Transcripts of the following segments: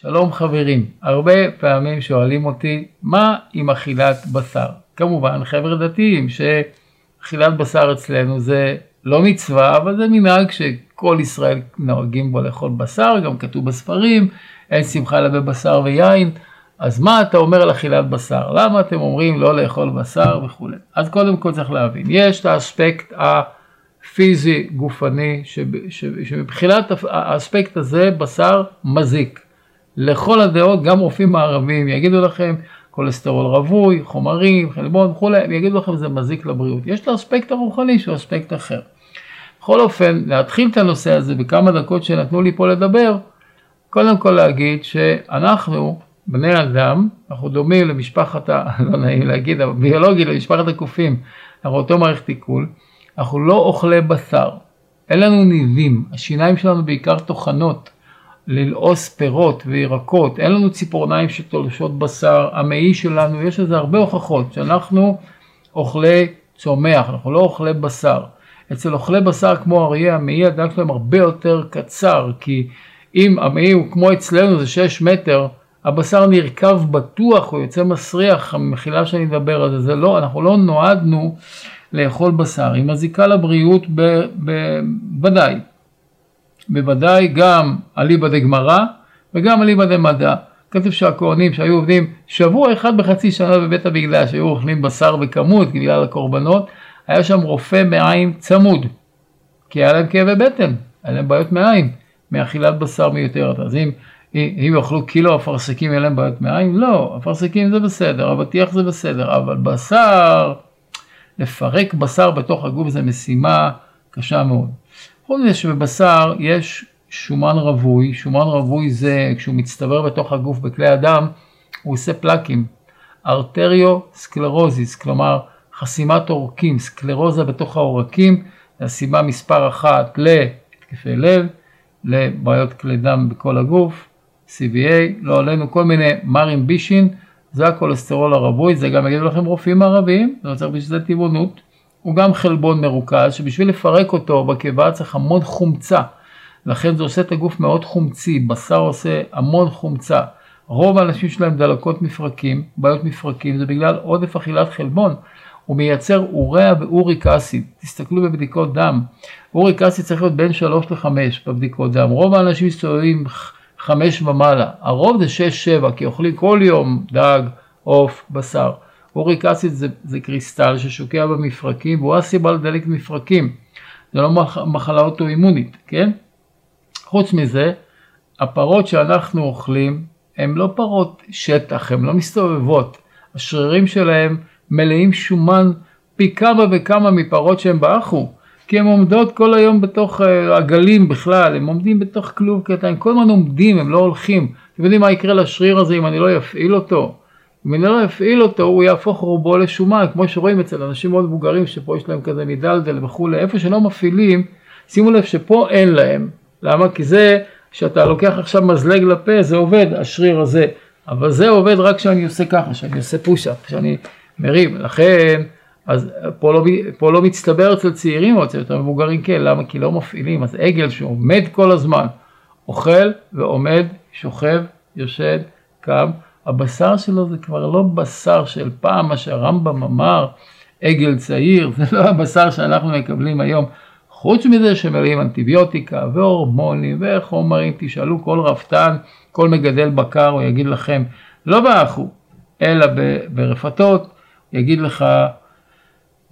שלום חברים, הרבה פעמים שואלים אותי מה עם אכילת בשר? כמובן חבר'ה דתיים שאכילת בשר אצלנו זה לא מצווה אבל זה מנהג שכל ישראל נוהגים בו לאכול בשר, גם כתוב בספרים, אין שמחה אלא בבשר ויין, אז מה אתה אומר על אכילת בשר? למה אתם אומרים לא לאכול בשר וכולי? אז קודם כל צריך להבין, יש את האספקט הפיזי גופני שמבחינת האספקט הזה בשר מזיק. לכל הדעות, גם רופאים מערבים יגידו לכם, כולסטרול רווי, חומרים, חלבון וכולי, הם יגידו לכם זה מזיק לבריאות. יש את האספקט הרוחני שהוא אספקט אחר. בכל אופן, להתחיל את הנושא הזה בכמה דקות שנתנו לי פה לדבר, קודם כל להגיד שאנחנו, בני אדם, אנחנו דומים למשפחת, ה... לא נעים להגיד, אבל ביולוגי למשפחת הקופים, אנחנו אותו מערכת עיכול, אנחנו לא אוכלי בשר, אין לנו ניבים, השיניים שלנו בעיקר טוחנות. ללעוס פירות וירקות, אין לנו ציפורניים שתולשות בשר, המעי שלנו, יש לזה הרבה הוכחות שאנחנו אוכלי צומח, אנחנו לא אוכלי בשר. אצל אוכלי בשר כמו אריה, המעי הדק שלהם הרבה יותר קצר, כי אם המעי הוא כמו אצלנו זה 6 מטר, הבשר נרקב בטוח, הוא יוצא מסריח, המחילה שאני מדבר על זה, זה לא, אנחנו לא נועדנו לאכול בשר, היא מזיקה לבריאות בוודאי. בוודאי גם אליבא דגמרא וגם אליבא דמדע. כתוב שהכהנים שהיו עובדים שבוע אחד בחצי שנה בבית המקדש, היו אוכלים בשר בכמות בגלל הקורבנות, היה שם רופא מעיים צמוד, כי היה להם כאבי בטן, היה להם בעיות מעיים, מאכילת בשר מיותרת. אז אם, אם יאכלו קילו אפרסקים, יהיה להם בעיות מעיים? לא, אפרסקים זה בסדר, אבטיח זה בסדר, אבל בשר, לפרק בשר בתוך הגוף זה משימה קשה מאוד. חוץ מזה שבבשר יש שומן רווי, שומן רווי זה כשהוא מצטבר בתוך הגוף בכלי הדם, הוא עושה פלקים. arteriosclerosis, כלומר חסימת עורקים, סקלרוזה בתוך העורקים, זה הסיבה מספר אחת להתקפי לב, לבעיות כלי דם בכל הגוף, CVA, לא עלינו כל מיני מרעין בישין, זה הכולסטרול הרווי, זה גם יגידו לכם רופאים ערבים, לא צריך בשביל זה טבעונות. הוא גם חלבון מרוכז, שבשביל לפרק אותו בקיבה צריך המון חומצה. לכן זה עושה את הגוף מאוד חומצי, בשר עושה המון חומצה. רוב האנשים שלהם דלקות מפרקים, בעיות מפרקים, זה בגלל עודף אכילת חלבון. הוא מייצר אוריה ואוריק אסיד. תסתכלו בבדיקות דם. אוריק אסיד צריך להיות בין 3 ל-5 בבדיקות דם. רוב האנשים מסתובבים 5 ומעלה. הרוב זה 6-7, כי אוכלים כל יום דג, עוף, בשר. אוריק אסיד זה, זה קריסטל ששוקע במפרקים והוא הסיבה לדלק מפרקים. זה לא מחלה אוטואימונית, כן? חוץ מזה, הפרות שאנחנו אוכלים הן לא פרות שטח, הן לא מסתובבות. השרירים שלהם מלאים שומן פי כמה וכמה מפרות שהן באחו. כי הן עומדות כל היום בתוך אה, עגלים בכלל, הם עומדים בתוך כלוב קטן, כל הזמן עומדים, הם לא הולכים. אתם יודעים מה יקרה לשריר הזה אם אני לא אפעיל אותו? אם אני לא אפעיל אותו הוא יהפוך רובו לשומן, כמו שרואים אצל אנשים מאוד מבוגרים שפה יש להם כזה מדלדל וכולי, איפה שלא מפעילים, שימו לב שפה אין להם, למה? כי זה שאתה לוקח עכשיו מזלג לפה זה עובד, השריר הזה, אבל זה עובד רק כשאני עושה ככה, כשאני עושה פוש-אפ, כשאני מרים, לכן אז פה לא, פה לא מצטבר אצל צעירים או אצל יותר מבוגרים כן, למה? כי לא מפעילים, אז עגל שעומד כל הזמן, אוכל ועומד, שוכב, יושד, קם, הבשר שלו זה כבר לא בשר של פעם, מה שהרמב"ם אמר, עגל צעיר, זה לא הבשר שאנחנו מקבלים היום. חוץ מזה שמלאים אנטיביוטיקה והורמונים וחומרים, תשאלו כל רפתן, כל מגדל בקר, הוא יגיד לכם, לא באחו, אלא ברפתות, יגיד לך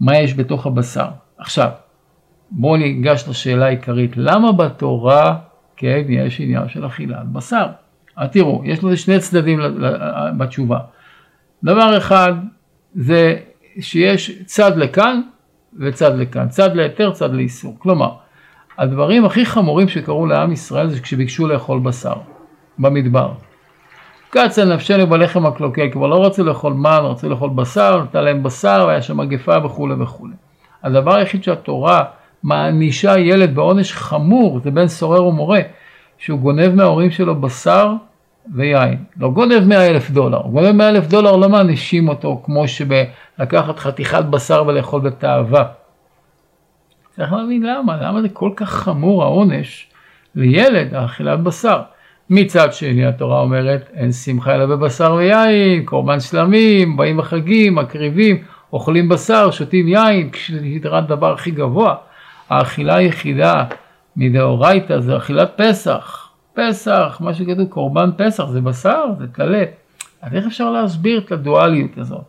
מה יש בתוך הבשר. עכשיו, בואו ניגש לשאלה העיקרית, למה בתורה, כן, יש עניין של אכילת בשר? אז תראו, יש לזה שני צדדים בתשובה. דבר אחד זה שיש צד לכאן וצד לכאן, צד להיתר, צד לאיסור. כלומר, הדברים הכי חמורים שקרו לעם ישראל זה כשביקשו לאכול בשר במדבר. קצה נפשנו בלחם הקלוקל, כבר לא רצו לאכול מן, רצו לאכול בשר, נתן להם בשר, והיה שם מגפה וכולי וכולי. הדבר היחיד שהתורה מענישה ילד בעונש חמור, זה בין סורר ומורה, שהוא גונב מההורים שלו בשר ויין. לא גונב 100 אלף דולר, הוא גונב 100 אלף דולר לא מענישים אותו כמו שבלקחת חתיכת בשר ולאכול בתאווה. צריך להבין למה, למה זה כל כך חמור העונש לילד האכילת בשר. מצד שני התורה אומרת אין שמחה אלא בבשר ויין, קורבן שלמים, באים בחגים, מקריבים, אוכלים בשר, שותים יין, כשנדרש דבר הכי גבוה. האכילה היחידה מדאורייתא זה אכילת פסח. פסח, מה שכתוב קורבן פסח זה בשר, זה טלה. אז איך אפשר להסביר את הדואליות הזאת?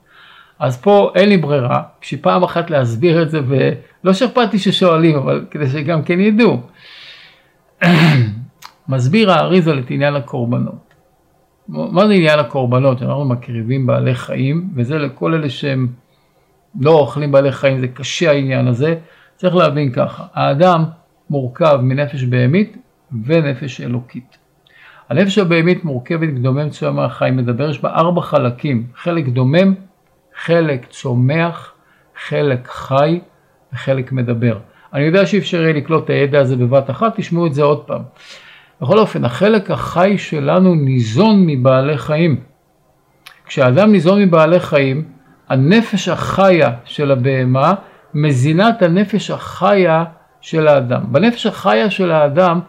אז פה אין לי ברירה, כשפעם אחת להסביר את זה, ולא שאכפת לי ששואלים, אבל כדי שגם כן ידעו. מסביר האריזל את עניין הקורבנות. מה זה עניין הקורבנות? אנחנו מקריבים בעלי חיים, וזה לכל אלה שהם לא אוכלים בעלי חיים, זה קשה העניין הזה. צריך להבין ככה, האדם מורכב מנפש בהמית ונפש אלוקית. הנפש הבהמית מורכבת מדומם צומח מהחיים, מדבר, יש בה ארבע חלקים, חלק דומם, חלק צומח, חלק חי וחלק מדבר. אני יודע שאי אפשר יהיה לקלוט את הידע הזה בבת אחת, תשמעו את זה עוד פעם. בכל אופן, החלק החי שלנו ניזון מבעלי חיים. כשאדם ניזון מבעלי חיים, הנפש החיה של הבהמה מזינה את הנפש החיה של האדם. בנפש החיה של האדם,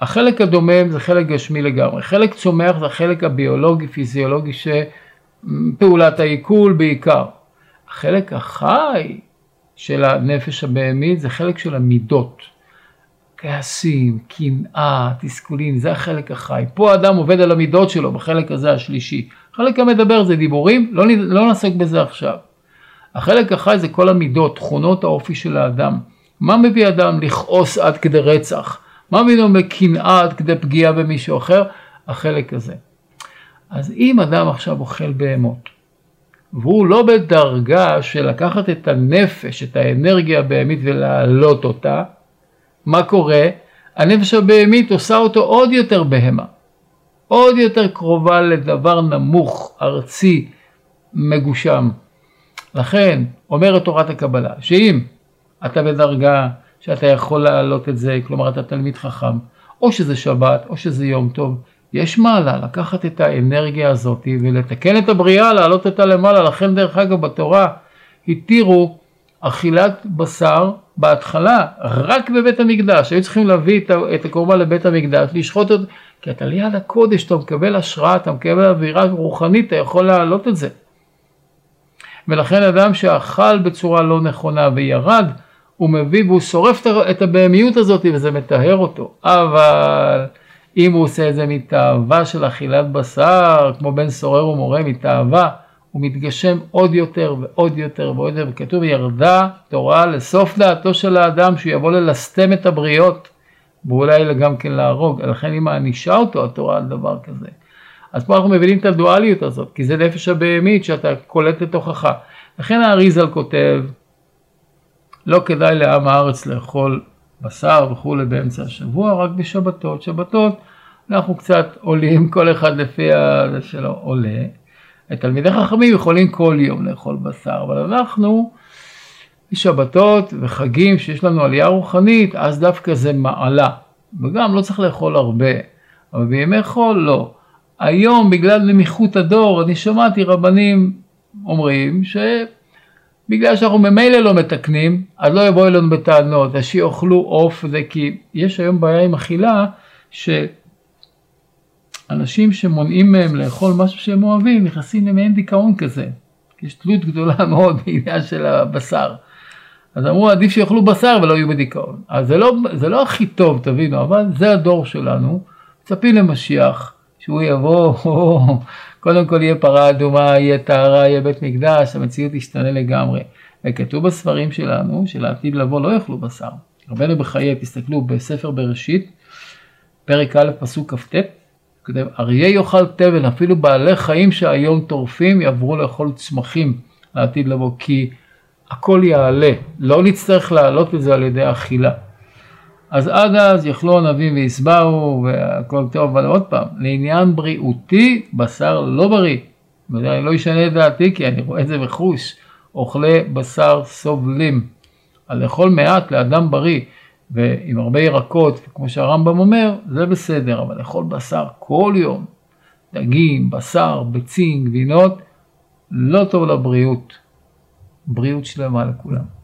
החלק הדומם זה חלק גשמי לגמרי, חלק צומח זה החלק הביולוגי, פיזיולוגי, שפעולת העיכול בעיקר. החלק החי של הנפש הבהמית זה חלק של המידות. כעסים, קנאה, תסכולים, זה החלק החי. פה האדם עובד על המידות שלו בחלק הזה השלישי. החלק המדבר זה דיבורים, לא, לא נעסוק בזה עכשיו. החלק החי זה כל המידות, תכונות האופי של האדם. מה מביא אדם לכעוס עד כדי רצח? מה מביא לו מקנאה עד כדי פגיעה במישהו אחר? החלק הזה. אז אם אדם עכשיו אוכל בהמות, והוא לא בדרגה של לקחת את הנפש, את האנרגיה הבהמית ולהעלות אותה, מה קורה? הנפש הבהמית עושה אותו עוד יותר בהמה, עוד יותר קרובה לדבר נמוך, ארצי, מגושם. לכן אומרת תורת הקבלה, שאם אתה בדרגה שאתה יכול להעלות את זה, כלומר אתה תלמיד חכם, או שזה שבת, או שזה יום טוב, יש מעלה לקחת את האנרגיה הזאת ולתקן את הבריאה, להעלות אותה למעלה. לכן דרך אגב בתורה התירו אכילת בשר בהתחלה רק בבית המקדש. היו צריכים להביא את הקורבן לבית המקדש, לשחוט אותו, כי אתה ליד הקודש, אתה מקבל השראה, אתה מקבל אווירה רוחנית, אתה יכול להעלות את זה. ולכן אדם שאכל בצורה לא נכונה וירד, הוא מביא והוא שורף את הבהמיות הזאת וזה מטהר אותו. אבל אם הוא עושה את זה מתאווה של אכילת בשר, כמו בן סורר ומורה מתאווה, הוא מתגשם עוד יותר ועוד יותר ועוד יותר, וכתוב ירדה תורה לסוף דעתו של האדם שהוא יבוא ללסתם את הבריות ואולי גם כן להרוג, לכן היא מענישה אותו התורה על דבר כזה. אז פה אנחנו מבינים את הדואליות הזאת, כי זה נפש הבהמית שאתה קולט לתוכך. לכן האריזל כותב, לא כדאי לעם הארץ לאכול בשר וכולי באמצע השבוע, רק בשבתות. שבתות אנחנו קצת עולים, כל אחד לפי הזה שלו עולה. תלמידי חכמים יכולים כל יום לאכול בשר, אבל אנחנו בשבתות וחגים שיש לנו עלייה רוחנית, אז דווקא זה מעלה. וגם לא צריך לאכול הרבה, אבל בימי חול לא. היום בגלל נמיכות הדור, אני שמעתי רבנים אומרים שבגלל שאנחנו ממילא לא מתקנים, אז לא יבואו אלינו בטענות, אז שיאכלו עוף, זה כי יש היום בעיה עם אכילה, שאנשים שמונעים מהם לאכול משהו שהם אוהבים, נכנסים למעין דיכאון כזה. יש תלות גדולה מאוד בעניין של הבשר. אז אמרו עדיף שיאכלו בשר ולא יהיו בדיכאון. אז זה לא, זה לא הכי טוב, תבינו, אבל זה הדור שלנו. מצפים למשיח, שהוא יבוא, קודם כל יהיה פרה אדומה, יהיה טהרה, יהיה בית מקדש, המציאות תשתנה לגמרי. וכתוב בספרים שלנו, שלעתיד לבוא לא יאכלו בשר. רבנו בחיי, תסתכלו בספר בראשית, פרק א', פסוק כ"ט, כתב, אריה יאכל תבן, אפילו בעלי חיים שהיום טורפים יעברו לאכול צמחים לעתיד לבוא, כי הכל יעלה, לא נצטרך להעלות את זה על ידי אכילה. אז עד אז יאכלו ענבים ויסברו והכל טוב, אבל עוד פעם, לעניין בריאותי, בשר לא בריא. אני לא אשנה את דעתי כי אני רואה את זה בחוש. אוכלי בשר סובלים. על לאכול מעט לאדם בריא ועם הרבה ירקות, כמו שהרמב"ם אומר, זה בסדר, אבל לאכול בשר כל יום, דגים, בשר, ביצים, גבינות, לא טוב לבריאות. בריאות שלמה לכולם.